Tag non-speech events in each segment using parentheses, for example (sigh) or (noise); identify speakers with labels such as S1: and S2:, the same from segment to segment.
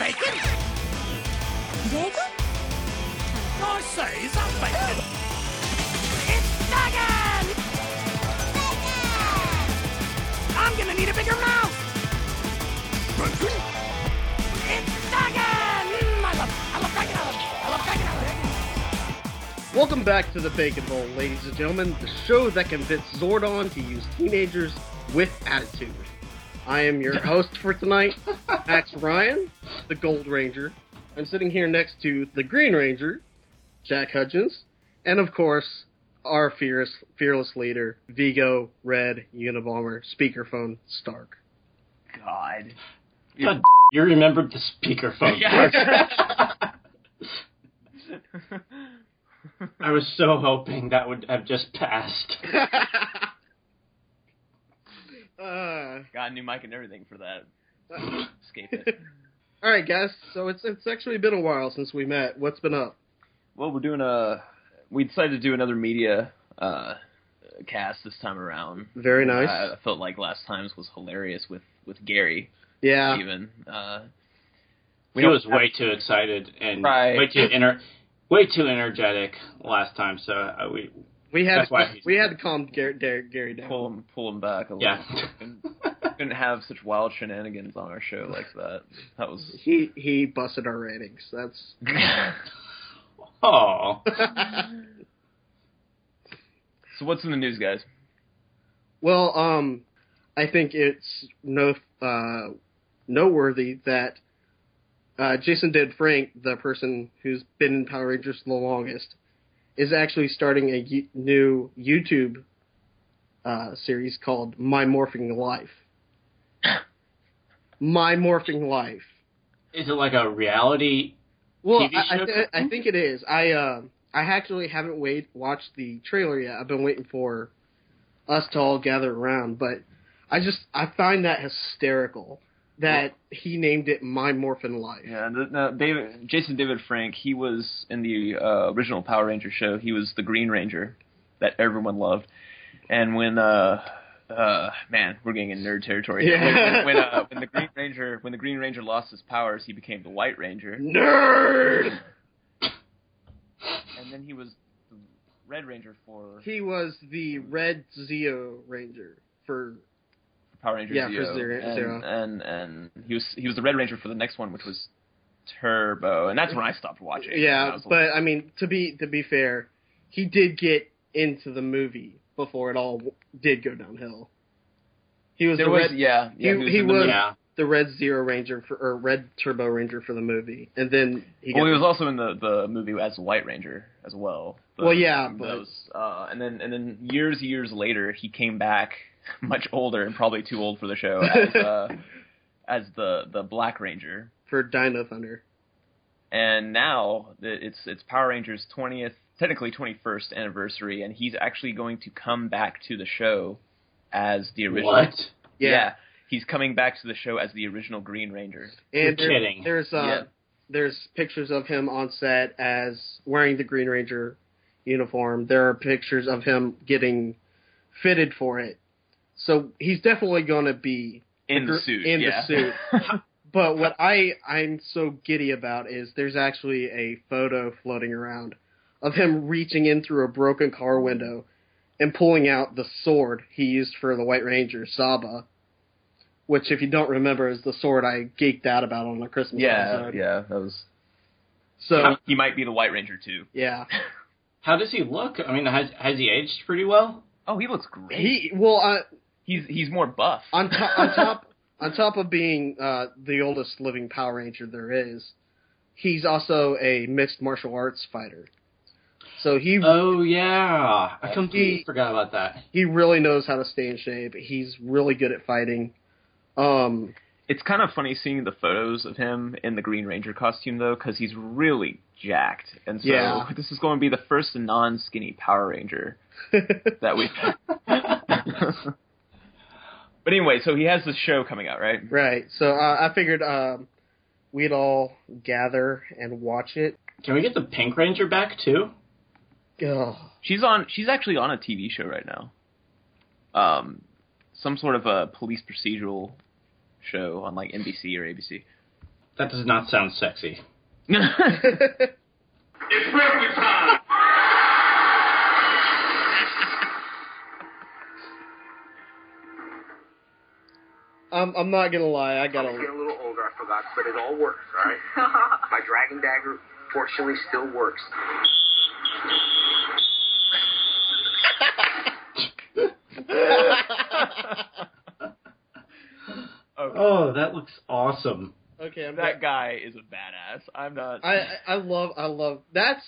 S1: bacon?
S2: Bacon?
S1: I say, is that bacon? It's bacon! I'm gonna need a bigger mouth! Bacon? It's bacon! Mm, I love, I love bacon, I love, I love bacon, I love bacon.
S3: Welcome back to the Bacon Bowl, ladies and gentlemen, the show that convinced Zordon to use teenagers with attitude. I am your host for tonight, (laughs) Max Ryan, the Gold Ranger. I'm sitting here next to the Green Ranger, Jack Hudgens, and of course, our fearless, fearless leader, Vigo Red Unabomber Speakerphone Stark.
S4: God.
S5: God, (laughs) you remembered the speakerphone. (laughs) I was so hoping that would have just passed.
S3: Uh,
S4: Got a new mic and everything for that. (laughs) Escape it. (laughs)
S3: all right, guys. So it's it's actually been a while since we met. What's been up?
S4: Well, we're doing a. We decided to do another media uh, cast this time around.
S3: Very nice.
S4: I, I felt like last time's was hilarious with with Gary.
S3: yeah.
S4: Even. Uh,
S5: he was way too excited and
S4: Right.
S5: way too ener- way too energetic last time. So uh, we
S3: We had
S5: That's why
S3: we had to calm Gary, Gary, Gary down.
S4: pull him pull him back a little.
S5: yeah.
S4: Couldn't, couldn't have such wild shenanigans on our show like that. That was.
S3: He he busted our ratings. That's (laughs)
S5: oh, (laughs)
S4: so what's in the news, guys?
S3: well. Um, I think it's no uh noteworthy that uh, Jason David Frank, the person who's been in Power Rangers the longest, is actually starting a y- new YouTube uh, series called My Morphin Life. (laughs) My Morphin Life.
S5: is it like a reality?
S3: Well,
S5: TV
S3: I, I,
S5: show?
S3: th- I think it is. I uh, I actually haven't wait watched the trailer yet. I've been waiting for us to all gather around, but I just I find that hysterical that he named it My Morphin Life.
S4: Yeah, the, no, David, Jason David Frank, he was in the uh, original Power Ranger show. He was the Green Ranger that everyone loved. And when, uh, uh, man, we're getting in nerd territory.
S3: Yeah.
S4: When, when, when, uh, when the Green (laughs) Ranger, when the Green Ranger lost his powers, he became the White Ranger,
S3: Nerd.
S4: and then he was the Red Ranger for
S3: He was the Red Zeo Ranger for
S4: Power Ranger
S3: Yeah, for
S4: Zeo,
S3: Zero-
S4: and,
S3: Zero.
S4: and and he was he was the Red Ranger for the next one, which was Turbo, and that's when I stopped watching. When I
S3: yeah.
S4: was
S3: But I mean, to be to be fair, he did get into the movie before it all did go downhill. He was
S4: There
S3: the
S4: was,
S3: red,
S4: yeah, yeah,
S3: he-
S4: was
S3: he
S4: in the.
S5: Yeah.
S3: the Red Zeo Ranger for or Red Turbo Ranger for the movie, and then he
S4: Well,
S3: got
S4: he was also in the the movie as the White Ranger as well. But
S3: Well, yeah, but-
S4: those, uh, and then and then years years later, he came back (laughs) much older and probably too old for the show as uh, (laughs) as the the Black Ranger.
S3: for Dino Thunder.
S4: And now it's it's Power Rangers twentieth, technically twenty first anniversary, and he's actually going to come back to the show as the original.
S5: What?
S3: Yeah,
S4: he's coming back to the show as the original Green Ranger.
S3: and
S5: You're
S3: there-
S5: kidding.
S3: there's uh,
S4: Yeah.
S3: there's pictures of him on set as wearing the Green Ranger uniform. There are pictures of him getting fitted for it. So he's definitely going to be
S4: In the suit,
S3: in the suit. (laughs) But what I I'm so giddy about is there's actually a photo floating around of him reaching in through a broken car window and pulling out the sword he used for the White Ranger, Saba. Which, if you don't remember, is the sword I geeked out about on the Christmas
S4: yeah,
S3: episode.
S4: yeah, that was.
S3: So
S4: he might be the White Ranger too.
S3: yeah, (laughs)
S5: How does he look? I mean, has has he aged pretty well?
S4: Oh, he looks great.
S3: he well uh,
S4: he's he's more buff.
S3: on top on (laughs) top on top of being uh, the oldest living Power Ranger there is, he's also a mixed martial arts fighter. So he
S5: Oh yeah, I completely
S3: He-
S5: forgot about that.
S3: he really knows how to stay in shape. He's really good at fighting. Um,
S4: It's kind of funny seeing the photos of him in the Green Ranger costume though, because he's really jacked, and so
S3: Yeah.
S4: this is going to be the first non-skinny Power Ranger (laughs) that we. (laughs) but anyway, so he has this show coming out, right?
S3: right. So uh, I figured um, we'd all gather and watch it.
S5: Can we get the Pink Ranger back too?
S3: Ugh.
S4: She's on. She's actually on a TV show right now. Um, some sort of a police procedural show on like NBC or ABC.
S5: That does not sound sexy. (laughs)
S6: It's breakfast time.
S3: I'm, I'm not gonna lie, I
S7: I'm
S3: gotta.
S7: getting a little older, I forgot, but it all works, alright? (laughs) My dragon dagger, fortunately, still works.
S5: Oh, that looks awesome.
S3: okay, I'm
S4: that guy is a badass. I'm not.
S3: I I I love I love that's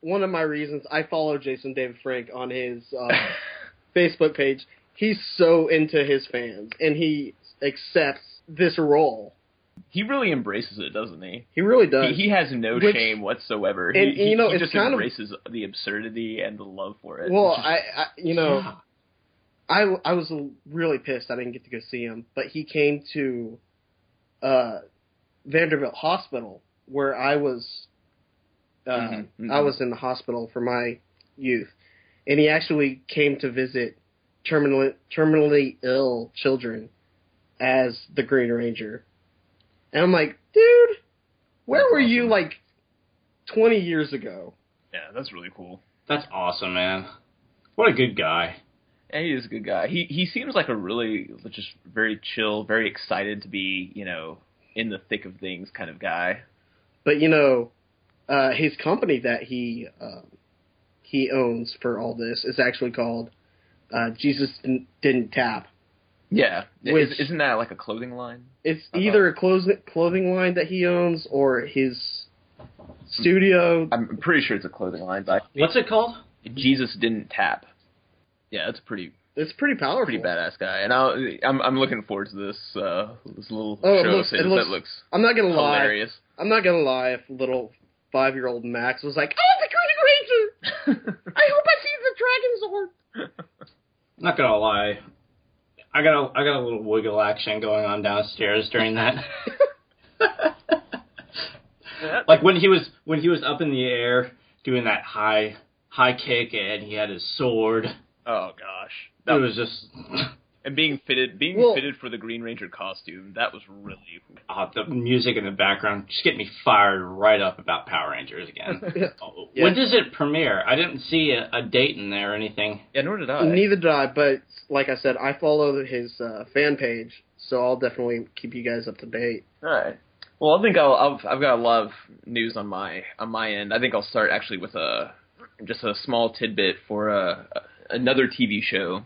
S3: one of my reasons I follow Jason David Frank on his uh, (laughs) Facebook page. He's so into his fans and he accepts this role.
S4: he really embraces it, doesn't he?
S3: He really does.
S4: He, he has no
S3: Which-
S4: shame whatsoever.
S3: and,
S4: he,
S3: you know,
S4: he
S3: it's
S4: just
S3: kind of-
S4: embraces the absurdity and the love for it.
S3: well,
S4: just-
S3: I, I you know
S5: Yeah.
S3: I I was really pissed I didn't get to go see him, but he came to uh Vanderbilt Hospital where I was uh
S4: Mhm, mhm.
S3: I was in the hospital for my youth. And he actually came to visit terminally terminally ill children as the Green Ranger. And I'm like, dude, where
S4: That's
S3: were you like 20 years ago?
S4: yeah, that's really cool.
S5: That's awesome, man. What a good guy.
S4: And he is a good guy. He he seems like a really just very chill, very excited to be you know in the thick of things kind of guy.
S3: But you know, uh, his company that he um, he owns for all this is actually called uh, Jesus didn't, didn't tap.
S4: Yeah,
S3: Which-
S4: is, isn't that like a clothing line?
S3: It's
S4: Uh-huh.
S3: either a clothing clothing line that he owns or his studio.
S4: I'm pretty sure it's a clothing line, but
S5: What's it called?
S4: Jesus didn't tap. Yeah, that's pretty
S3: It's pretty powerful.
S4: pretty badass guy, and I'll, I'm I'm looking forward to this uh, this little
S3: Oh, it
S4: show
S3: looks-
S4: of his
S3: it looks
S4: that looks
S3: I'm not gonna lie. I'm not gonna lie. If little five year old Max was like, "Oh, the Green Ranger! (laughs) I hope I see the Dragon Zord."
S5: Not gonna lie. I got a I got a little wiggle action going on downstairs during that. (laughs) like when he was when he was up in the air doing that high high kick and he had his sword.
S4: oh gosh,
S5: It was just (laughs)
S4: and being fitted being
S3: Well-
S4: fitted for the Green Ranger costume that was really
S5: oh, the music in the background just get me fired right up about Power Rangers again. (laughs) Oh,
S3: Yeah.
S5: When does it premiere? I didn't see a, a date in there or anything.
S4: yeah. Nor did I.
S3: Neither did I, but like I said, I follow his uh, fan page, so I'll definitely keep you guys up to date.
S4: All right. Well, I think I'll, I've I've got a lot of news on my on my end. I think I'll start actually with a just a small tidbit for a, another TV show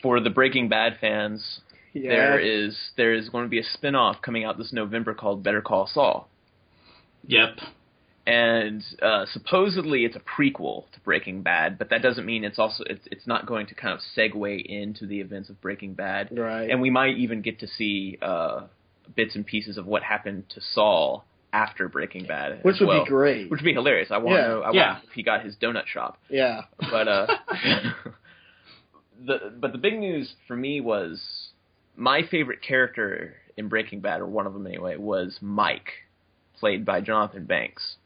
S4: for the Breaking Bad fans.
S3: Yeah.
S4: There is there is going to be a spin-off coming out this November called Better Call Saul.
S5: Yep.
S4: And uh, supposedly it's a prequel to Breaking Bad, but that doesn't mean it's also it's, it's not going to kind of segue into the events of Breaking Bad,
S3: Right.
S4: and we might even get to see uh, bits and pieces of what happened to Saul after Breaking Bad,
S3: Which would
S4: well,
S3: be great.
S4: Which would be hilarious. I want
S3: Yeah.
S4: to know. I
S5: Yeah.
S4: want if he got his donut shop,
S3: yeah.
S4: but uh, (laughs) the but the big news for me was my favorite character in Breaking Bad, or one of them anyway, was Mike, played by Jonathan Banks.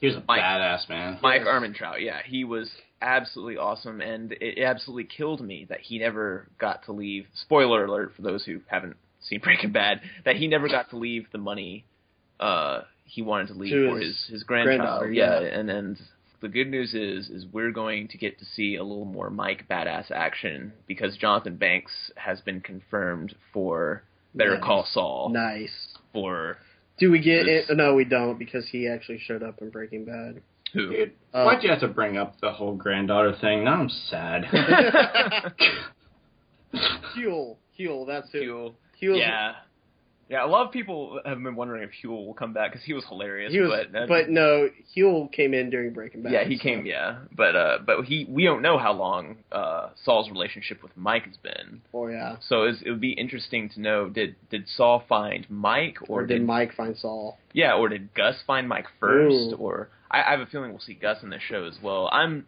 S5: He was a
S4: Mike.
S5: badass man.
S4: Mike Ehrmantraut, yeah, he was absolutely awesome, and it absolutely killed me that he never got to leave. Spoiler alert for those who haven't seen (laughs) Breaking Bad, that he never got to leave the money uh, he wanted to leave
S3: To
S4: for
S3: his
S4: his his grandchild.
S3: granddaughter,
S4: yeah,
S3: yeah.
S4: and and the good news is is we're going to get to see a little more Mike badass action because Jonathan Banks has been confirmed for Better
S3: Nice.
S4: Call Saul
S3: Nice.
S4: for
S3: Do we get it? No, we don't because he actually showed up in Breaking Bad.
S4: who?
S5: Dude,
S3: Uh,
S5: why'd you have to bring up the whole granddaughter thing? Now I'm sad. (laughs) (laughs)
S3: Huell. Huell. That's who.
S4: Huell.
S3: Huell's-
S4: Yeah. Yeah, a lot of people have been wondering if Huell will come back because he was hilarious.
S3: He was,
S4: but,
S3: but,
S4: uh,
S3: no, Huell came in during Breaking Bad.
S4: yeah, he
S3: so-
S4: came. Yeah, but uh, but he we don't know how long uh, Saul's relationship with Mike has been.
S3: Oh yeah.
S4: So it's, it would be interesting to know did did Saul find Mike or,
S3: Or did Mike find Saul?
S4: yeah or did Gus find Mike first
S3: Ooh.
S4: or I, I have a feeling we'll see Gus in this show as well. I'm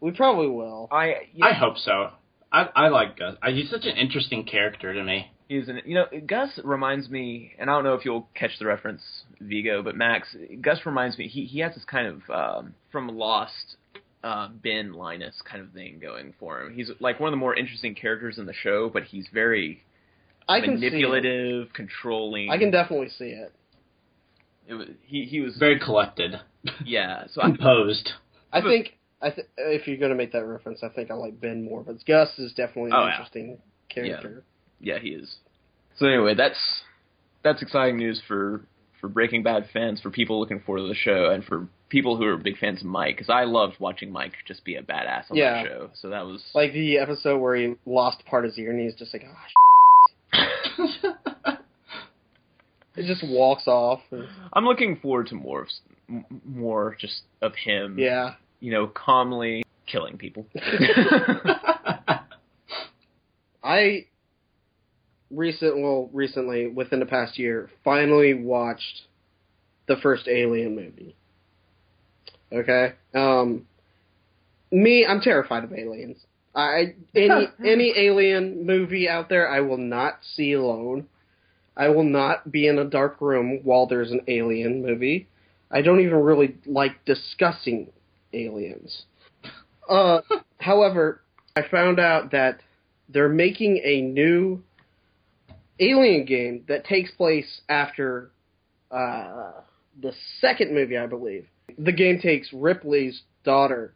S3: We probably will.
S4: I you
S5: I hope so. I I like Gus. He's such an interesting character to me.
S4: He's an you know Gus reminds me, and I don't know if you'll catch the reference, Vigo, but Max Gus reminds me. He he has this kind of um, from Lost uh, Ben Linus kind of thing going for him. He's like one of the more interesting characters in the show, but he's very
S3: I can
S4: manipulative, controlling.
S3: I can definitely see it.
S4: it was he he was
S5: Very collected,
S4: yeah. So I,
S5: composed.
S3: I think I th- if you're gonna make that reference, I think I like Ben more, but Gus is definitely an
S4: Oh, yeah.
S3: interesting character.
S4: Yeah, he is. So anyway, that's that's exciting news for for Breaking Bad fans, for people looking forward to the show, and for people who are big fans of Mike. Because I loved watching Mike just be a badass on
S3: Yeah.
S4: that show. So that was
S3: Like the episode where he lost part of his ear and he's just like, ah, oh, it (laughs) just walks off. and-
S4: I'm looking forward to more of more just of him.
S3: yeah.
S4: you know, calmly killing people. (laughs)
S3: I recent well recently within the past year finally watched the first Alien movie. Okay, um, me I'm terrified of aliens. I any (laughs) any alien movie out there I will not see alone. I will not be in a dark room while there's an alien movie. I don't even really like discussing aliens. Uh, (laughs) however, I found out that they're making a new Alien game that takes place after uh, the second movie, I believe. The game takes Ripley's daughter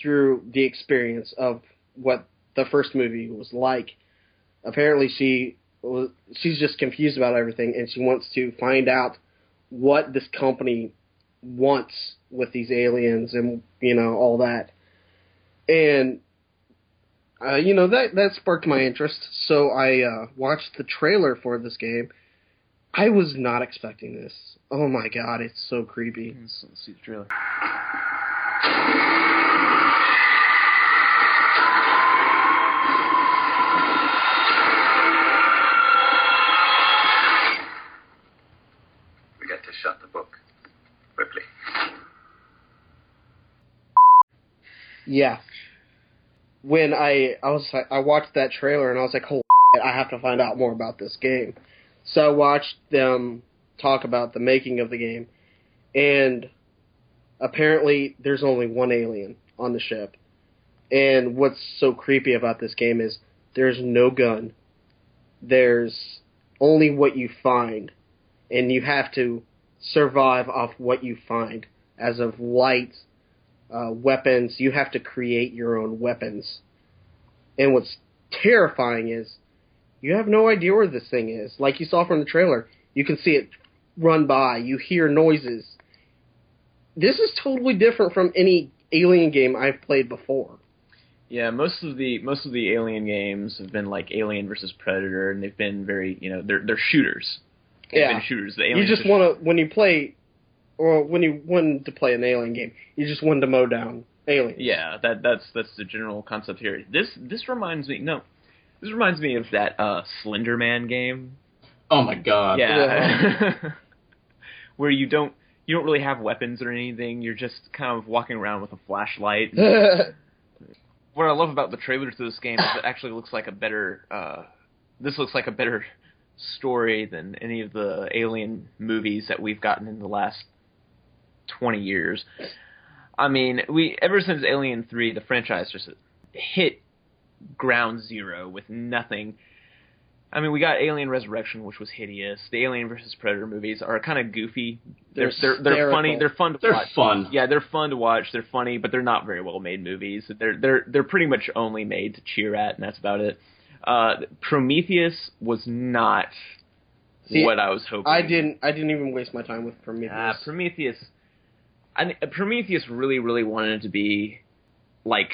S3: through the experience of what the first movie was like. Apparently, she was, she's just confused about everything, and she wants to find out what this company wants with these aliens and you know all that. And uh, you know that that sparked my interest, so I uh, watched the trailer for this game. I was not expecting this. Oh my god, it's so creepy.
S4: Let's, let's see the trailer.
S7: We got to shut the book. Ripley.
S3: Yeah. When I I was I watched that trailer and I was like, holy shit, I have to find out more about this game. So I watched them talk about the making of the game, and apparently there's only one alien on the ship. And what's so creepy about this game is there's no gun. There's only what you find, and you have to survive off what you find. As of light, uh, weapons, you have to create your own weapons. And what's terrifying is you have no idea where this thing is. Like you saw from the trailer, you can see it run by, you hear noises. This is totally different from any alien game I've played before.
S4: Yeah, most of the most of the Alien games have been like Alien versus Predator, and they've been very you know they're they're shooters. They've
S3: Yeah.
S4: been shooters. The
S3: You just want to when you play or when you want to play an alien game, you just want to mow down aliens.
S4: Yeah, that that's that's the general concept here. This this reminds me no, this reminds me of that uh Slender Man game.
S5: Oh my god.
S4: Yeah, (laughs) where you don't you don't really have weapons or anything. You're just kind of walking around with a flashlight. (laughs) what I love about the trailer to this game is it actually looks like a better. Uh, this looks like a better story than any of the Alien movies that we've gotten in the last twenty years. I mean, we ever since Alien Three, the franchise just hit ground zero with nothing. I mean, we got Alien Resurrection, which was hideous. The Alien versus Predator movies are kind of goofy. They're
S3: They're
S4: they're, they're funny. They're fun to
S5: They're
S4: watch.
S5: fun.
S4: Yeah, they're fun to watch. They're funny, but they're not very well made movies. They're they're they're pretty much only made to cheer at, and that's about it. Uh, Prometheus was not
S3: See,
S4: what I was hoping.
S3: I didn't. I didn't even waste my time with Prometheus.
S4: Ah, Prometheus. I, Prometheus really, really wanted to be like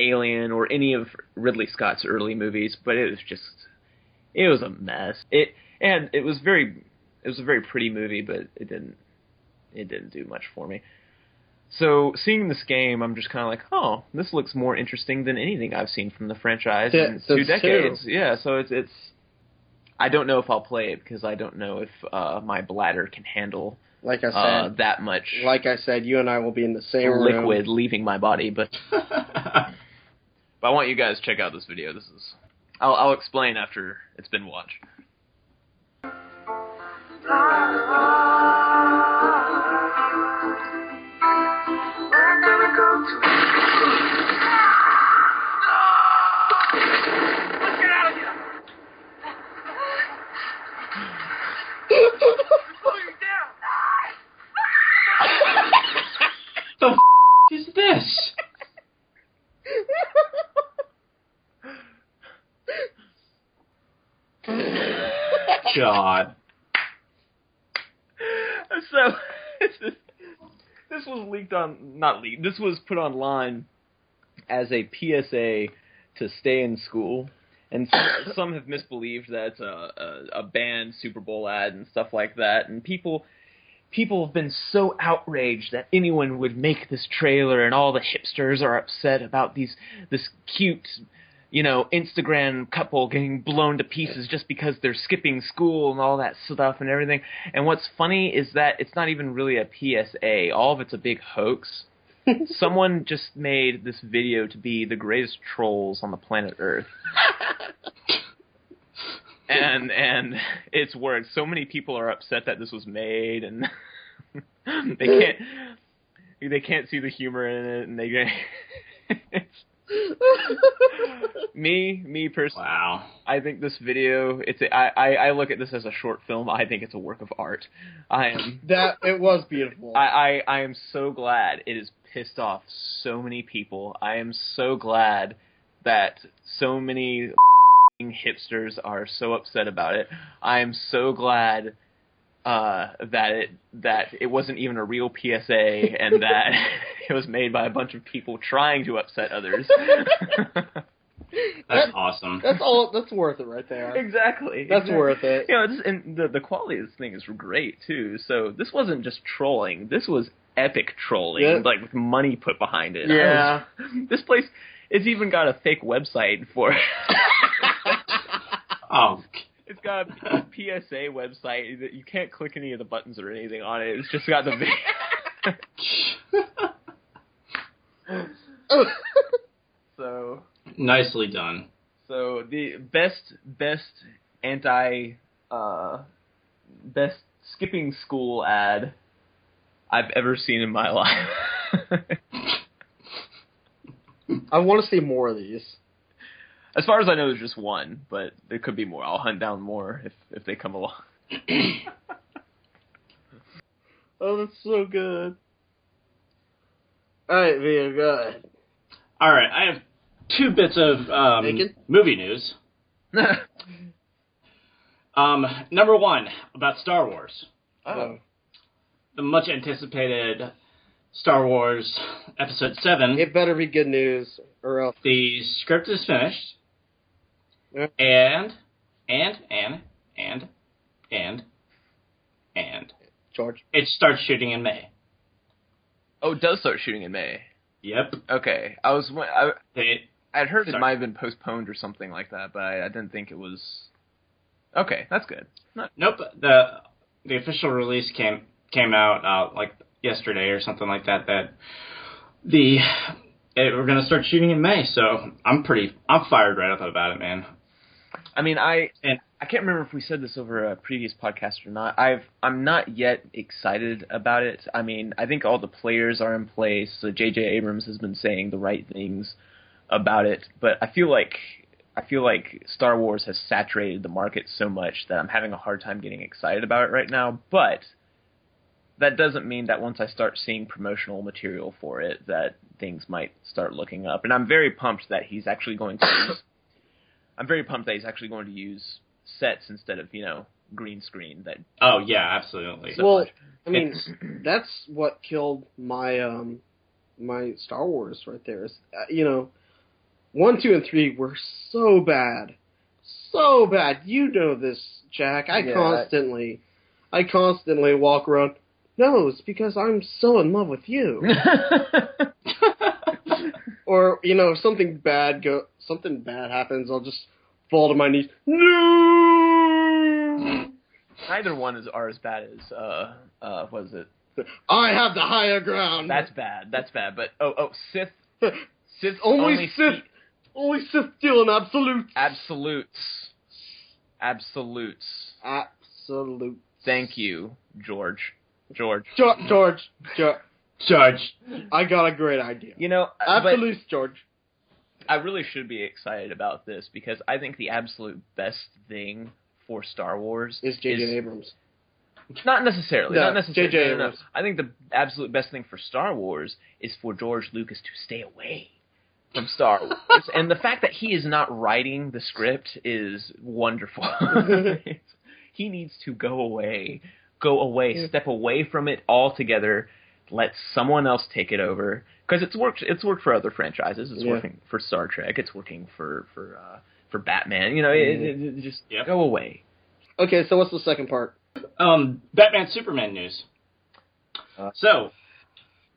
S4: Alien or any of Ridley Scott's early movies, but it was just, it was a mess. It and it was very, it was a very pretty movie, but it didn't, it didn't do much for me. So seeing this game, I'm just kind of like, oh, this looks more interesting than anything I've seen from the franchise
S3: Yeah,
S4: in two decades.
S3: true.
S4: Yeah, so it's it's. I don't know if I'll play it because I don't know if uh, my bladder can handle
S3: like I
S4: uh,
S3: said,
S4: that much
S3: like I said, you and I will be in the same room.
S4: liquid leaving my body. But (laughs) but I want you guys to check out this video. This is I'll, I'll explain after it's been watched. Not leaked. This was put online as a PSA to stay in school, and some, (coughs) some have misbelieved that it's a, a, a banned Super Bowl ad and stuff like that, and people. People have been so outraged that anyone would make this trailer, and all the hipsters are upset about these this cute you know, Instagram couple getting blown to pieces just because they're skipping school and all that stuff and everything. And what's funny is that it's not even really a PSA. All of it's a big hoax. (laughs) Someone just made this video to be the greatest trolls on the planet Earth. and and it's worked. So many people are upset that this was made and (laughs) they can't they can't see the humor in it and they (laughs) it's (laughs) me, me personally,
S5: Wow.
S4: I think this video. It's a, I, I I look at this as a short film. I think it's a work of art. I am
S3: That it was beautiful.
S4: I, I I am so glad it has pissed off so many people. I am so glad that so many (laughs) hipsters are so upset about it. I am so glad uh, that it that it wasn't even a real PSA (laughs) and that it was made by a bunch of people trying to upset others. (laughs)
S5: That's awesome.
S3: That's all. That's worth it right there.
S4: exactly.
S3: That's
S4: exactly.
S3: worth it.
S4: You know, it's, and the the quality of this thing is great too. So this wasn't just trolling. This was epic trolling,
S3: Yeah.
S4: like with money put behind it.
S3: Yeah.
S4: was- (laughs) this place, it's even got a fake website for.
S5: Oh,
S4: It's got a PSA (laughs) website that you can't click any of the buttons or anything on it. It's just got the video. (laughs) so
S5: nicely done.
S4: So the best best anti uh best skipping school ad I've ever seen in my (laughs) life.
S3: I want to see more of these.
S4: As far as I know, there's just one, but there could be more. I'll hunt down more if if they come along. (coughs)
S3: Oh, that's so good. All right, Via, go ahead.
S5: All right, I have two bits of um, movie news. (laughs) Um, number one about Star Wars,
S3: Oh.
S5: the much anticipated Star Wars Episode Seven.
S3: It better be good news, or else.
S5: the script is finished,
S3: Yeah.
S5: And and and and and and
S3: George.
S5: it starts shooting in May.
S4: oh, it does start shooting in May.
S5: Yep.
S4: Okay, I was I
S5: They,
S4: I'd heard it might have been postponed or something like that, but I, I didn't think it was. Okay, that's good. Not,
S5: nope. The the official release came came out uh, like yesterday or something like that. That the it, we're gonna start shooting in May. So I'm pretty I'm fired right up about it, man.
S4: I mean, I
S5: And-
S4: I can't remember if we said this over a previous podcast or not. I've I'm not yet excited about it. I mean, I think all the players are in place. So J.J. Abrams has been saying the right things about it, but I feel like I feel like Star Wars has saturated the market so much that I'm having a hard time getting excited about it right now. But that doesn't mean that once I start seeing promotional material for it, that things might start looking up. And I'm very pumped that he's actually going to. (coughs) I'm very pumped that he's actually going to use sets instead of you know green screen. That
S5: Oh yeah, absolutely.
S4: So
S3: well,
S4: much.
S3: I mean, (laughs) that's what killed my um my Star Wars right there. Is, uh, you know, one, two, and three were so bad, so bad. You know this, Jack. I
S4: Yeah.
S3: constantly, I constantly walk around. No, it's because I'm so in love with you. (laughs) or you know, if something bad go, something bad happens, I'll just fall to my knees. No.
S4: neither one is are as bad as uh uh what is it?
S3: I have the higher ground.
S4: That's bad. That's bad. But oh oh Sith (laughs) Sith
S3: only,
S4: only
S3: Sith.
S4: speak-
S3: Only Sith deal in absolute.
S4: absolutes absolutes.
S3: Absolute.
S4: Thank you, George. George.
S3: George, George, George,
S5: Judge.
S3: I got a great idea.
S4: You know, uh,
S3: Absolute, George.
S4: I really should be excited about this because I think the absolute best thing for Star Wars
S3: Is J.J. Abrams.
S4: Not necessarily.
S3: No,
S4: not necessarily.
S3: J.J.
S4: no, no. I think the absolute best thing for Star Wars is for George Lucas to stay away from Star Wars, and the fact that he is not writing the script is wonderful. (laughs) (laughs) He needs to go away. Go away. Step away from it altogether. Let someone else take it over because it's worked. It's worked for other franchises. It's
S3: Yeah.
S4: working for Star Trek. It's working for for uh, for Batman. You know, it, it, it- just
S5: Yep.
S4: go away.
S3: Okay, so what's the second part?
S5: Um, Batman Superman news.
S3: Uh,
S5: so,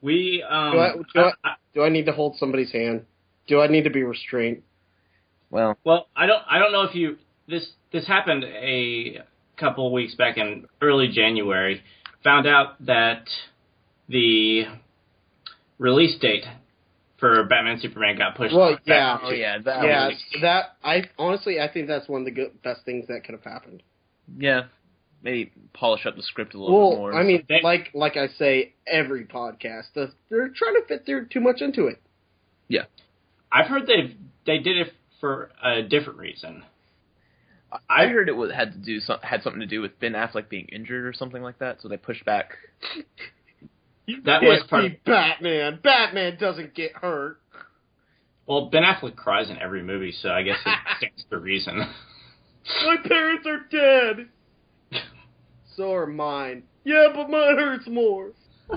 S5: we um,
S3: Do I, do, I, do I need to hold somebody's hand? Do I need to be restrained?
S4: Well,
S5: Well, I don't. I don't know if you this this happened a couple of weeks back in early January. Found out that the release date for Batman Superman got pushed.
S3: Well,
S5: back
S3: yeah.
S5: to-
S4: oh yeah, that
S3: yeah,
S4: was-
S3: that I honestly I think that's one of the good, best things that could have happened.
S4: yeah. Maybe polish up the script a little bit more.
S3: I mean,
S5: They-
S3: like like I say every podcast, the- they're trying to fit their too much into it.
S5: Yeah, I've heard they they did it for a different reason.
S4: I heard it was, had to do some, had something to do with Ben Affleck being injured or something like that, so they pushed back.
S5: That was
S3: Can't
S5: part.
S3: be
S5: Of,
S3: Batman. Batman doesn't get hurt.
S5: well, Ben Affleck cries in every movie, so I guess it (laughs) stands to reason.
S3: My parents are dead. So are mine. Yeah, but mine hurts more. (laughs)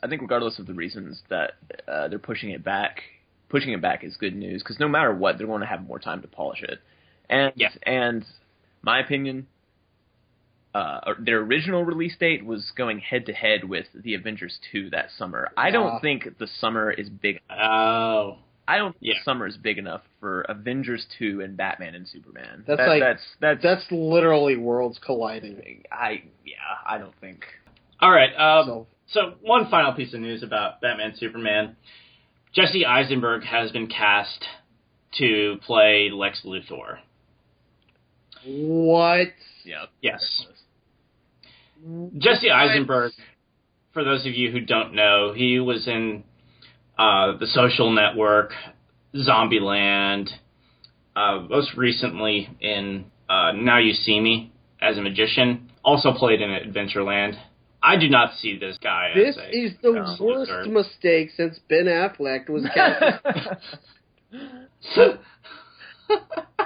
S4: I think regardless of the reasons that uh, they're pushing it back, pushing it back is good news because no matter what, they're going to have more time to polish it. And
S5: Yeah.
S4: and my opinion, uh, their original release date was going head to head with the Avengers two that summer. I don't
S3: Ah.
S4: think the summer is big.
S5: oh,
S4: I don't think
S5: Yeah.
S4: the summer is big enough for Avengers two and Batman and Superman.
S3: That's
S4: That-
S3: like-
S4: that's that's
S3: That's literally worlds colliding.
S4: I yeah I don't think
S5: all right. Um,
S3: So
S5: So, one final piece of news about Batman Superman. Jesse Eisenberg has been cast to play Lex Luthor.
S3: what?
S4: yeah
S5: Yes. Jesse Eisenberg, for those of you who don't know, he was in uh, The Social Network, Zombieland, uh, most recently in uh, Now You See Me as a magician. Also played in Adventureland. I do not see this guy
S3: This
S5: as a
S3: is the
S5: Lex
S3: worst
S5: Luthor.
S3: mistake since Ben Affleck was (laughs) cast. (laughs) (laughs)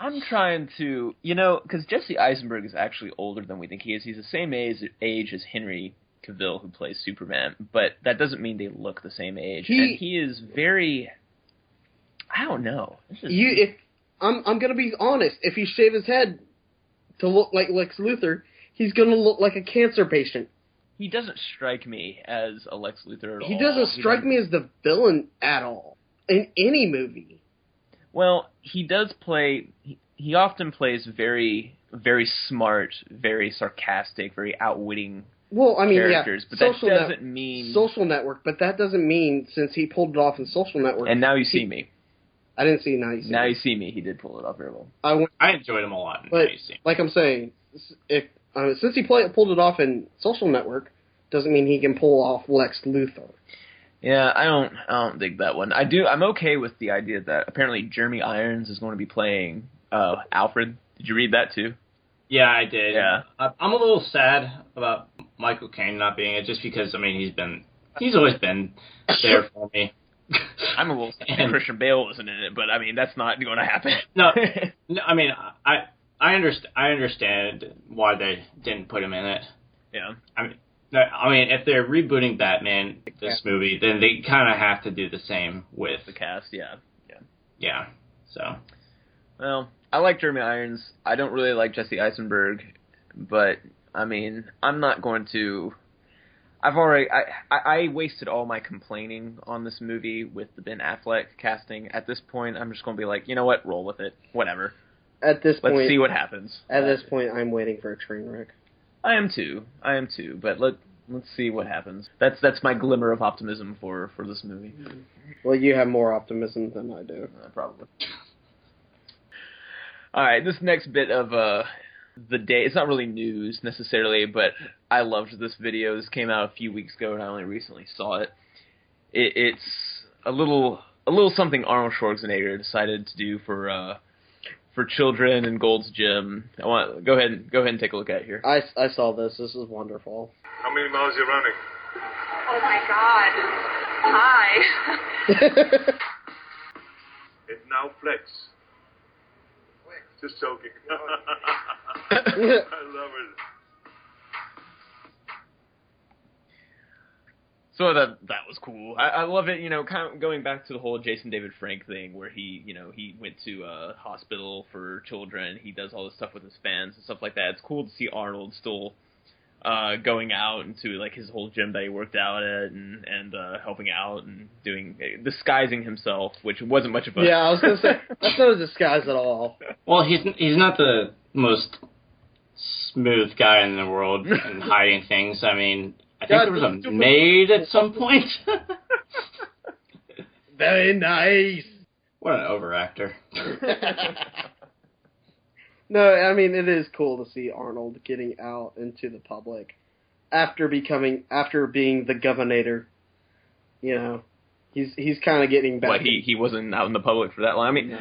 S4: I'm trying to, you know, because Jesse Eisenberg is actually older than we think he is. He's the same age, age as Henry Cavill, who plays Superman, but that doesn't mean they look the same age.
S3: He-
S4: and he is very, I don't know.
S3: You, if I'm, I'm gonna be honest. If you shave his head to look like Lex Luthor, he's gonna look like a cancer patient.
S4: he doesn't strike me as a Lex Luthor at all.
S3: He doesn't strike me as the villain at all in any movie.
S4: Well, he does play. He, he often plays very, very smart, very sarcastic, very outwitting
S3: Well, I mean,
S4: characters,
S3: yeah,
S4: but that
S3: social
S4: doesn't
S3: net-
S4: mean.
S3: Social Network, but that doesn't mean since he pulled it off in Social Network.
S4: and now you see
S3: he-
S4: me.
S3: I didn't see now you see.
S4: Now
S3: me.
S4: you see me. He did pull it off very well.
S3: I went,
S5: I enjoyed him a lot.
S3: But
S5: Now You See
S3: like I'm saying, if uh, since he play, pulled it off in Social Network, doesn't mean he can pull off Lex Luthor.
S4: Yeah, I don't. I don't dig that one. I do. I'm okay with the idea that apparently Jeremy Irons is going to be playing uh, Alfred. Did you read that too?
S5: Yeah, I did.
S4: Yeah.
S5: I, I'm a little sad about Michael Caine not being it, just because I mean he's been he's always been there for me. (laughs)
S4: I'm a little sad
S5: And-
S4: Christian Bale wasn't in it, but I mean that's not going to happen.
S5: No, (laughs) no, I mean I I understand I understand why they didn't put him in it.
S4: yeah.
S5: I mean. No, I mean, if they're rebooting Batman this movie, then they kind of have to do the same with
S4: The cast, yeah.
S5: yeah. yeah. So
S4: Well, I like Jeremy Irons. I don't really like Jesse Eisenberg, but I mean, I'm not going to. I've already I, I I wasted all my complaining on this movie with the Ben Affleck casting. At this point, I'm just going to be like, you know what, roll with it, whatever.
S3: At this point
S4: Let's
S3: point,
S4: see what happens.
S3: at this point, I'm waiting for a train wreck.
S4: I am too. I am too. But let let's see what happens. That's that's my glimmer of optimism for for this movie.
S3: Well, you have more optimism than I do.
S4: Uh, probably. All right, this next bit of uh the day. It's not really news necessarily, but I loved this video. This came out a few weeks ago, and I only recently saw it. it it's a little a little something Arnold Schwarzenegger decided to do for uh for children and Gold's Gym. I want go ahead and go ahead and take a look at it here.
S3: I, I saw this. This is wonderful.
S6: How many miles are you running?
S8: Oh my god. Hi. (laughs)
S6: It's now flex. Just joking. (laughs) (laughs) I love it.
S4: So that that was cool. I, I love it. You know, kind of going back to the whole Jason David Frank thing, where he, you know, he went to a hospital for children. He does all this stuff with his fans and stuff like that. It's cool to see Arnold still uh, going out into like his whole gym that he worked out at and and uh, helping out and doing disguising himself, which wasn't much of a
S3: Yeah, I was gonna say (laughs) that's not a disguise at all.
S5: Well, he's he's not the most smooth guy in the world in (laughs) hiding things. I mean, I think there was a maid at some point. (laughs)
S3: Very nice.
S5: what an overactor. (laughs)
S3: No, I mean it is cool to see Arnold getting out into the public after becoming after being the governor. You know, he's he's kind of getting back.
S4: But he he wasn't out in the public for that long. I mean,
S3: No.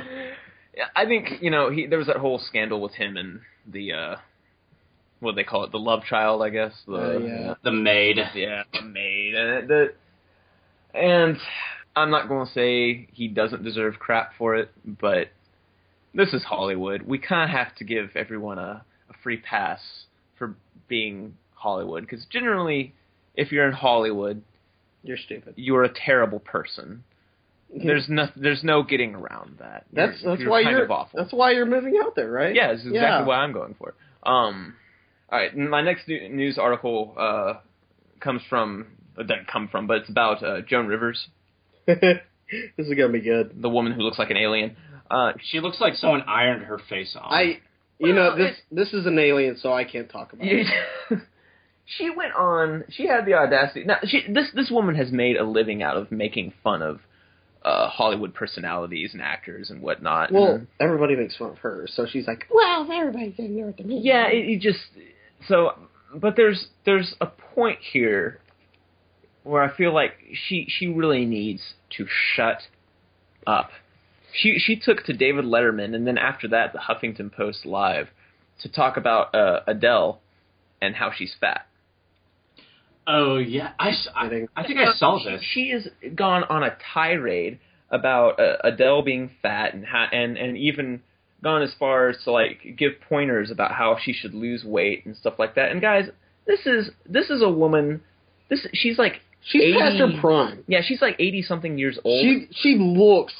S4: I think you know he there was that whole scandal with him and the uh, what do they call it, the love child, I guess. The,
S3: Uh, yeah.
S5: The maid.
S4: yeah, the maid, and it- the and I'm not going to say he doesn't deserve crap for it, but this is Hollywood. We kind of have to give everyone a, a free pass for being Hollywood because generally, if you're in Hollywood,
S3: You're stupid.
S4: you're a terrible person. (laughs) There's no there's no getting around that.
S3: that's
S4: You're-
S3: that's
S4: you're
S3: why
S4: kind
S3: you're
S4: of awful.
S3: that's why you're moving out there, right?
S4: Yeah, it's exactly
S3: Yeah.
S4: what I'm going for. Um, all right, my next news article uh, comes from it doesn't come from, but it's about uh, Joan Rivers, (laughs)
S3: this is gonna be good.
S4: the woman who looks like an alien. Uh,
S5: She looks like someone ironed her face off.
S3: I, you know,
S4: Well,
S3: this this is an alien, so I can't talk about it. (laughs)
S4: she went on. She had the audacity. Now, she, this this woman has made a living out of making fun of uh, Hollywood personalities and actors and whatnot.
S3: Well,
S4: and-
S3: everybody makes fun of her, so she's like, "Well, everybody's ignorant to me."
S4: yeah, it, it just so. But there's there's a point here where I feel like she she really needs to shut up. She she took to David Letterman and then after that the Huffington Post live to talk about uh, Adele and how she's fat.
S5: oh yeah, I,
S3: Kidding.
S5: I think I saw this.
S4: She has gone on a tirade about uh, Adele being fat and ha- and and even gone as far as to like give pointers about how she should lose weight and stuff like that. And guys, this is this is a woman. This she's like
S3: she's past her prime.
S4: Yeah, she's like eighty something years old.
S3: She she looks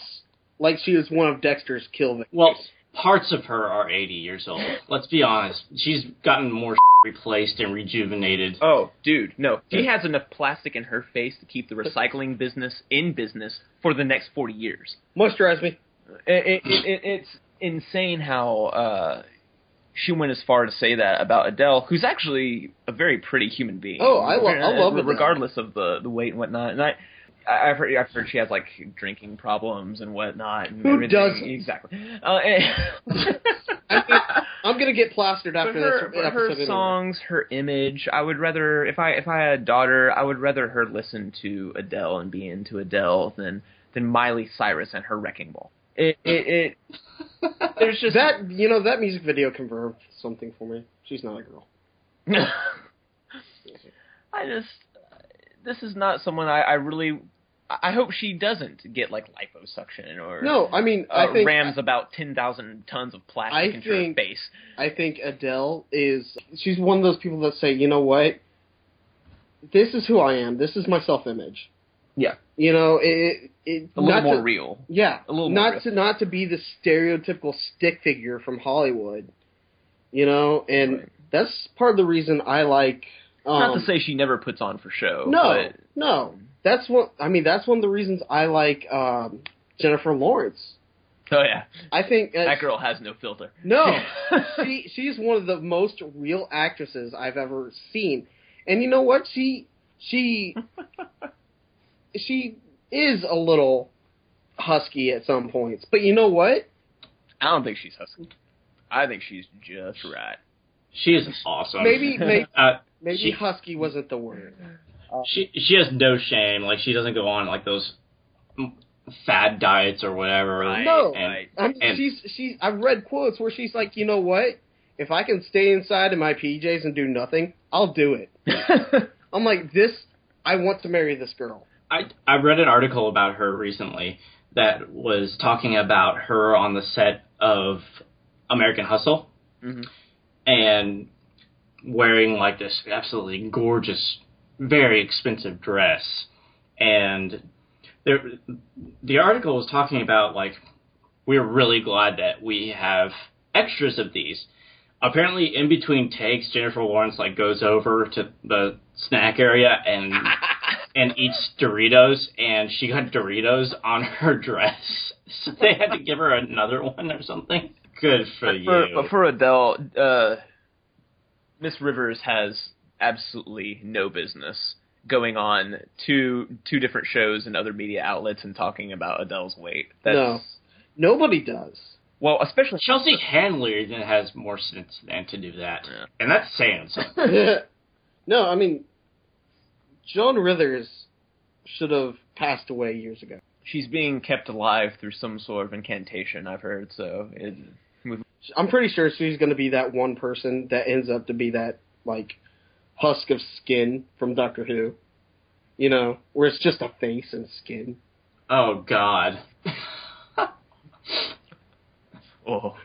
S3: like she was one of Dexter's kill victims.
S5: Well, parts of her are 80 years old. Let's be honest. She's gotten more replaced and rejuvenated.
S4: Oh, dude, no. She has enough plastic in her face to keep the recycling business in business for the next 40 years.
S3: moisturize me.
S4: Uh, it, it, it, it's insane how uh, she went as far to say that about Adele, who's actually a very pretty human being.
S3: Oh, I lo- I love Adele.
S4: regardless of the the weight and whatnot. And I. I've heard, I've heard she has like drinking problems and whatnot. And
S3: Who
S4: everything.
S3: doesn't?
S4: Exactly. Uh, and- (laughs)
S3: I I'm gonna get plastered
S4: But
S3: after
S4: her,
S3: this
S4: but
S3: episode.
S4: her
S3: anyway.
S4: songs, her image, I would rather if I if I had a daughter, I would rather her listen to Adele and be into Adele than than Miley Cyrus and her wrecking ball. It it, it there's just
S3: that you know that music video confirmed something for me. She's not a girl. (laughs)
S4: I just this is not someone I, I really I hope she doesn't get like liposuction or
S3: No, I mean
S4: uh,
S3: I think
S4: rams about ten thousand tons of plastic
S3: I
S4: into her face.
S3: I think Adele is she's one of those people that say, you know what, this is who I am. This is my self image.
S4: Yeah.
S3: You know, it, it
S4: A little more
S3: to,
S4: real.
S3: Yeah,
S4: A little more
S3: not
S4: real.
S3: to not to be the stereotypical stick figure from Hollywood. You know, and
S4: Right.
S3: that's part of the reason I like. Um,
S4: Not to say she never puts on for show.
S3: no,
S4: but
S3: no. That's one. I mean, that's one of the reasons I like um, Jennifer Lawrence.
S4: oh yeah,
S3: I think uh,
S4: that girl has no filter.
S3: No, (laughs) she she's one of the most real actresses I've ever seen, and you know what? She she (laughs) she is a little husky at some points, but you know what?
S4: I don't think she's husky. I think she's just right.
S5: She is awesome.
S3: Maybe (laughs) maybe
S5: Uh,
S3: maybe
S5: She-
S3: husky wasn't the word.
S5: she she has no shame. Like she doesn't go on like those fad diets or whatever.
S4: Right.
S3: No,
S5: and.
S3: I mean,
S5: and-
S3: she's she. I've read quotes where she's like, you know what? If I can stay inside in my PJs and do nothing, I'll do it. (laughs) I'm like this. I want to marry this girl.
S5: I I read an article about her recently that was talking about her on the set of American Hustle,
S4: Mhm.
S5: and wearing like this absolutely gorgeous, very expensive dress, and there, the article was talking about like we're really glad that we have extras of these. Apparently, in between takes, Jennifer Lawrence like goes over to the snack area and (laughs) and eats Doritos, and she got Doritos on (laughs) her dress, so they had to give her another one or something. Good for
S4: But
S5: you.
S4: but for Adele, uh, Miss Rivers has absolutely no business going on two two different shows and other media outlets and talking about Adele's weight. That's,
S3: No. Nobody does.
S4: Well, especially
S5: Chelsea Handler even has more sense than to do that,
S4: Yeah.
S5: and that's saying something. (laughs)
S3: no, I mean, Joan Rivers should have passed away years ago.
S4: she's being kept alive through some sort of incantation. I've heard so. It, with,
S3: I'm pretty sure she's going to be that one person that ends up to be that like husk of skin from Doctor Who. You know, where it's just a face and skin.
S5: oh God. (laughs)
S4: oh,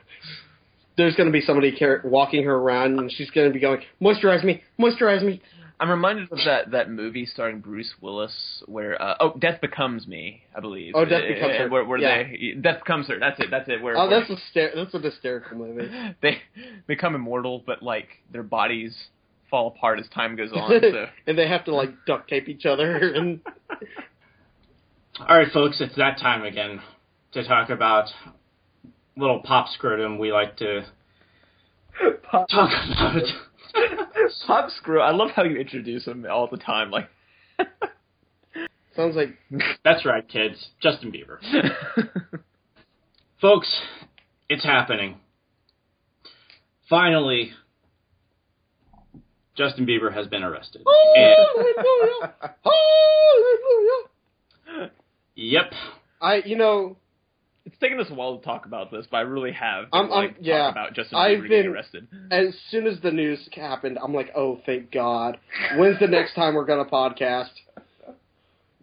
S3: There's going to be somebody car- walking her around, and she's going to be going, "Moisturize me, moisturize me."
S4: I'm reminded of that that movie starring Bruce Willis where uh, oh Death Becomes Me, I believe.
S3: Oh, Death Becomes Her.
S4: Where, where
S3: Yeah.
S4: they Death Becomes Her. That's it. That's it. Where,
S3: Oh,
S4: where
S3: that's a hyster- that's an hysterical movie. (laughs)
S4: they become immortal, but like their bodies fall apart as time goes on. So (laughs)
S3: and they have to like duct tape each other and (laughs)
S5: All right, folks, it's that time again to talk about little pop scrotum we like to
S4: Pop,
S5: talk about. (laughs)
S4: Pop Screw. I love how you introduce him all the time. Like (laughs)
S3: sounds like
S5: That's right, kids. Justin Bieber. (laughs) Folks, it's happening. Finally, Justin Bieber has been arrested. And,
S3: Hallelujah, Hallelujah.
S5: yep.
S3: I, you know,
S4: it's taken us a while to talk about this, but I really have.
S3: I'm-
S4: like,
S3: I'm- yeah.
S4: about Justin
S3: I've
S4: Bieber
S3: been-
S4: arrested.
S3: as soon as the news happened, I'm like, oh, thank God. When's the next time we're gonna podcast?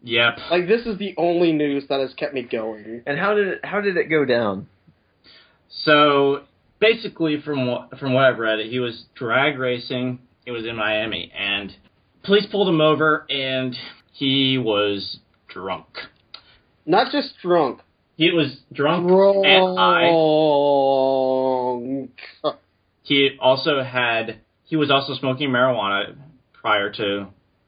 S5: Yep.
S3: Like, this is the only news that has kept me going.
S4: And how did it, how did it go down?
S5: So basically, from what from what I've read, he was drag racing. It was in Miami, and police pulled him over, and he was drunk.
S3: Not just drunk,
S5: He was drunk and high. He also had he was also smoking marijuana prior to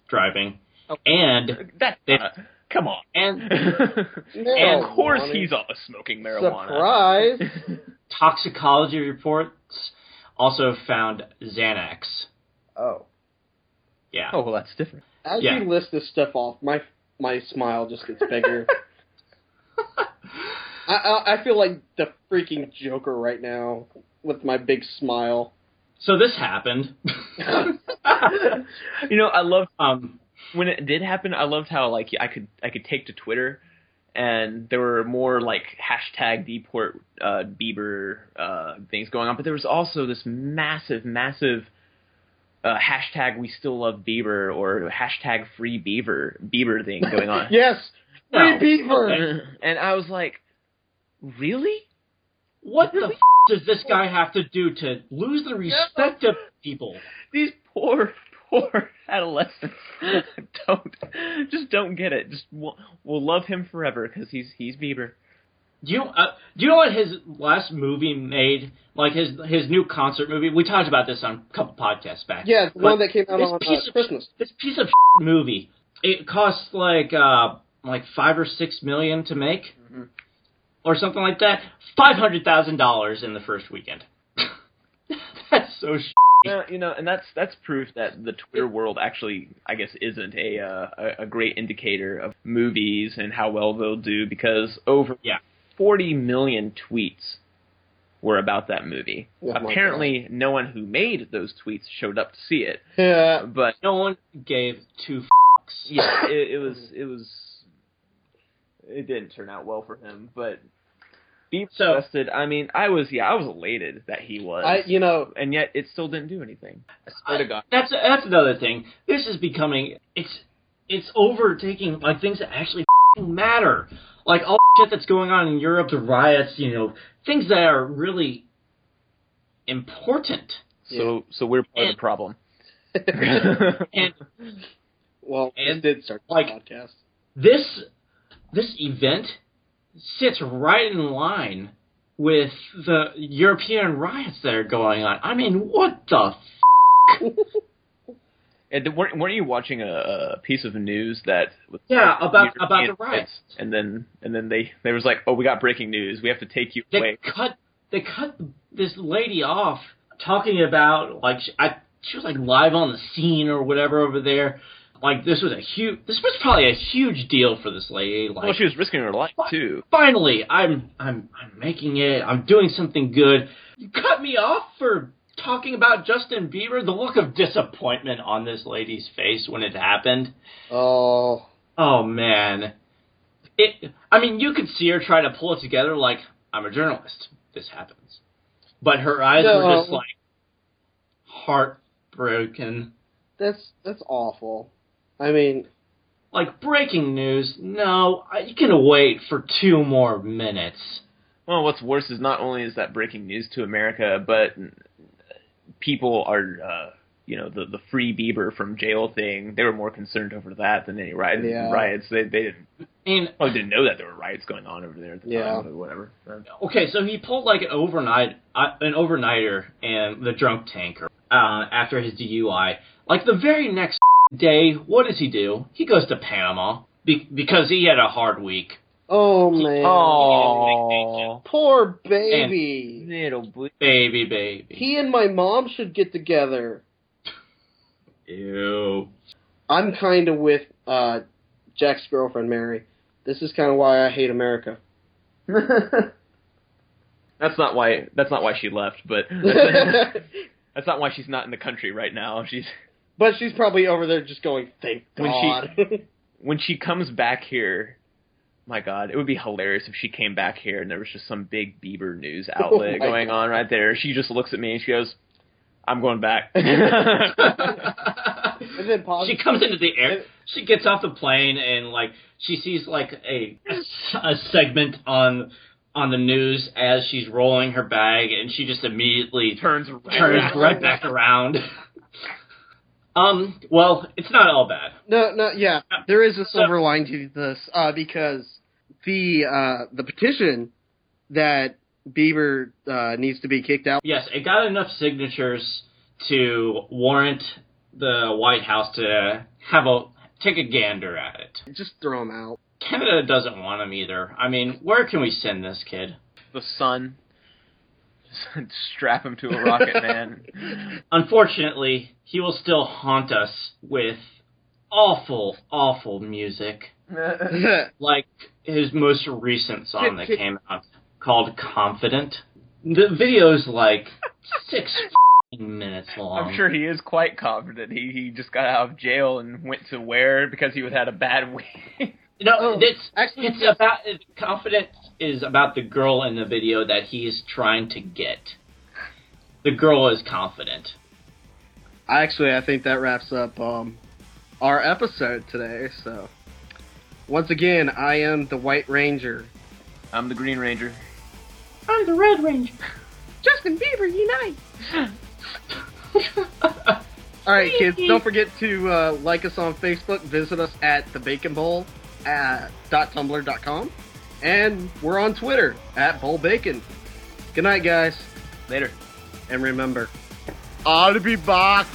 S5: driving, and
S4: That
S5: They-
S4: uh, come on.
S5: and
S4: and of course he's always smoking marijuana.
S3: Surprise! (laughs)
S5: toxicology reports also found Xanax.
S3: oh.
S5: Yeah.
S4: oh well, that's different.
S3: As
S5: Yeah.
S3: you list this stuff off, my my smile just gets bigger. (laughs) I, I I feel like the freaking Joker right now with my big smile.
S5: So this happened. (laughs)
S4: You know, I love
S5: um,
S4: when it did happen. I loved how like I could I could take to Twitter, and there were more like hashtag deport uh, Bieber uh, things going on, but there was also this massive, massive uh, hashtag We Still Love Bieber or hashtag Free Bieber Bieber thing going on. (laughs)
S3: Yes, free
S5: No.
S3: beaver.
S4: and I was like, really?
S5: what the f- does this guy have to do to lose the respect of people?
S4: These poor, poor adolescents (laughs) don't just don't get it. Just we'll, we'll love him forever because he's he's Bieber.
S5: Do you uh, do you know what his last movie made? Like his his new concert movie. We talked about this on a couple podcasts back.
S3: Yeah, the
S5: But
S3: one that came out
S5: this
S3: on
S5: piece
S3: uh,
S5: of
S3: Christmas.
S5: this piece of movie. It cost like uh like five or six million to make,
S3: Mm-hmm.
S5: Or something like that. Five hundred thousand dollars in the first weekend. (laughs) That's so. Sh-
S4: Uh, you know, and that's that's proof that the Twitter world actually, I guess, isn't a uh, a, a great indicator of movies and how well they'll do because over
S5: Yeah.
S4: 40 million tweets were about that movie.
S3: Oh
S4: Apparently, no one who made those tweets showed up to see it,
S3: Yeah,
S4: but
S5: no one gave two. F-
S4: yeah, it, it was it was it didn't turn out well for him, but. Being
S5: So-
S4: arrested, I mean, I was yeah, I was elated that he was,
S3: I you know
S4: and yet it still didn't do anything. I swear to God.
S5: That's that's another thing. This is becoming it's it's overtaking like things that actually f***ing matter. Like all the shit that's going on in Europe, the riots, you know, things that are really important.
S4: So so we're part of the problem. (laughs)
S5: And
S3: well,
S5: And,
S3: this did start the
S5: like-
S3: podcast.
S5: this this event sits right in line with the European riots that are going on. I mean, what the f- (laughs)
S4: And weren't, weren't you watching a, a piece of news that was
S5: Yeah, about-
S4: European
S5: about the riots.
S4: And then and then they they was like, oh, we got breaking news. We have to take you
S5: they
S4: away.
S5: cut they cut this lady off talking about like I, she was like live on the scene or whatever over there. Like this was a huge this was probably a huge deal for this lady. Like
S4: well, she was risking her life too.
S5: finally I'm I'm I'm making it. I'm doing something good. You cut me off for talking about Justin Bieber. The look of disappointment on this lady's face when it happened.
S3: Oh,
S5: Oh man. It I mean you could see her try to pull it together like I'm a journalist. This happens. But her eyes were just like heartbroken.
S3: that's that's awful. I mean,
S5: Like breaking news. No, I- you can wait for two more minutes.
S4: Well, what's worse is not only is that breaking news to America, but people are, uh, you know, the the free Bieber from jail thing. They were more concerned over that than any riot,
S3: Yeah.
S4: riots. They they didn't,
S5: And
S4: well, they didn't know that there were riots going on over there at the
S3: Yeah.
S4: time, but whatever.
S5: Okay, so he pulled like an overnight, uh, an overnighter and the drunk tanker uh, after his DUI. Like the very next day, what does he do? He goes to Panama be- because he had a hard week.
S3: oh man,
S4: Oh,
S3: poor baby.
S4: little boy.
S5: Baby, baby.
S3: He and my mom should get together.
S5: Ew.
S3: I'm kind of with uh, Jack's girlfriend Mary. This is kind of why I hate America. (laughs)
S4: That's not why. That's not why she left, but (laughs) that's not why she's not in the country right now. She's
S3: but she's probably over there just going, "Thank
S4: When
S3: God." (laughs)
S4: when she comes back here, my God, it would be hilarious if she came back here and there was just some big Bieber news (laughs) oh outlet
S3: Oh my
S4: going on right there. She just looks at me and she goes, "I'm going back." (laughs)
S3: and then pause.
S5: she comes into the air. She gets off the plane and like she sees like a a segment on on the news as she's rolling her bag, and she just immediately
S4: turns right
S5: turns
S4: around.
S5: right back around. Um. Well, it's not all bad.
S3: No, no, yeah, there is a
S5: So-
S3: silver line to this uh, because the uh, the petition that Bieber uh, needs to be kicked out.
S5: Yes, it got enough signatures to warrant the White House to have a take a gander at it.
S3: Just throw him out.
S5: Canada doesn't want him either. I mean, where can we send this kid?
S4: the sun. (laughs) Strap him to a rocket, man. (laughs)
S5: Unfortunately, he will still haunt us with awful, awful music. (laughs) Like his most recent song that came out called Confident. The video's like six minutes long.
S4: I'm sure he is quite confident. He he just got out of jail and went to where because he had had a bad week.
S5: No,
S3: Oh,
S5: it's
S3: actually,
S5: it's about confidence is about the girl in the video that he's trying to get. The girl is confident.
S3: Actually, I think that wraps up um, our episode today. So, once again, I am the White Ranger.
S4: I'm the Green Ranger.
S5: I'm the Red Ranger.
S3: Justin Bieber, unite! (laughs) All right, kids, don't forget to uh, like us on Facebook. Visit us at the Bacon Bowl at .tumblr.com, and we're on Twitter at Bowl Bacon. Good night, guys,
S4: Later.
S3: and remember, I'll be back.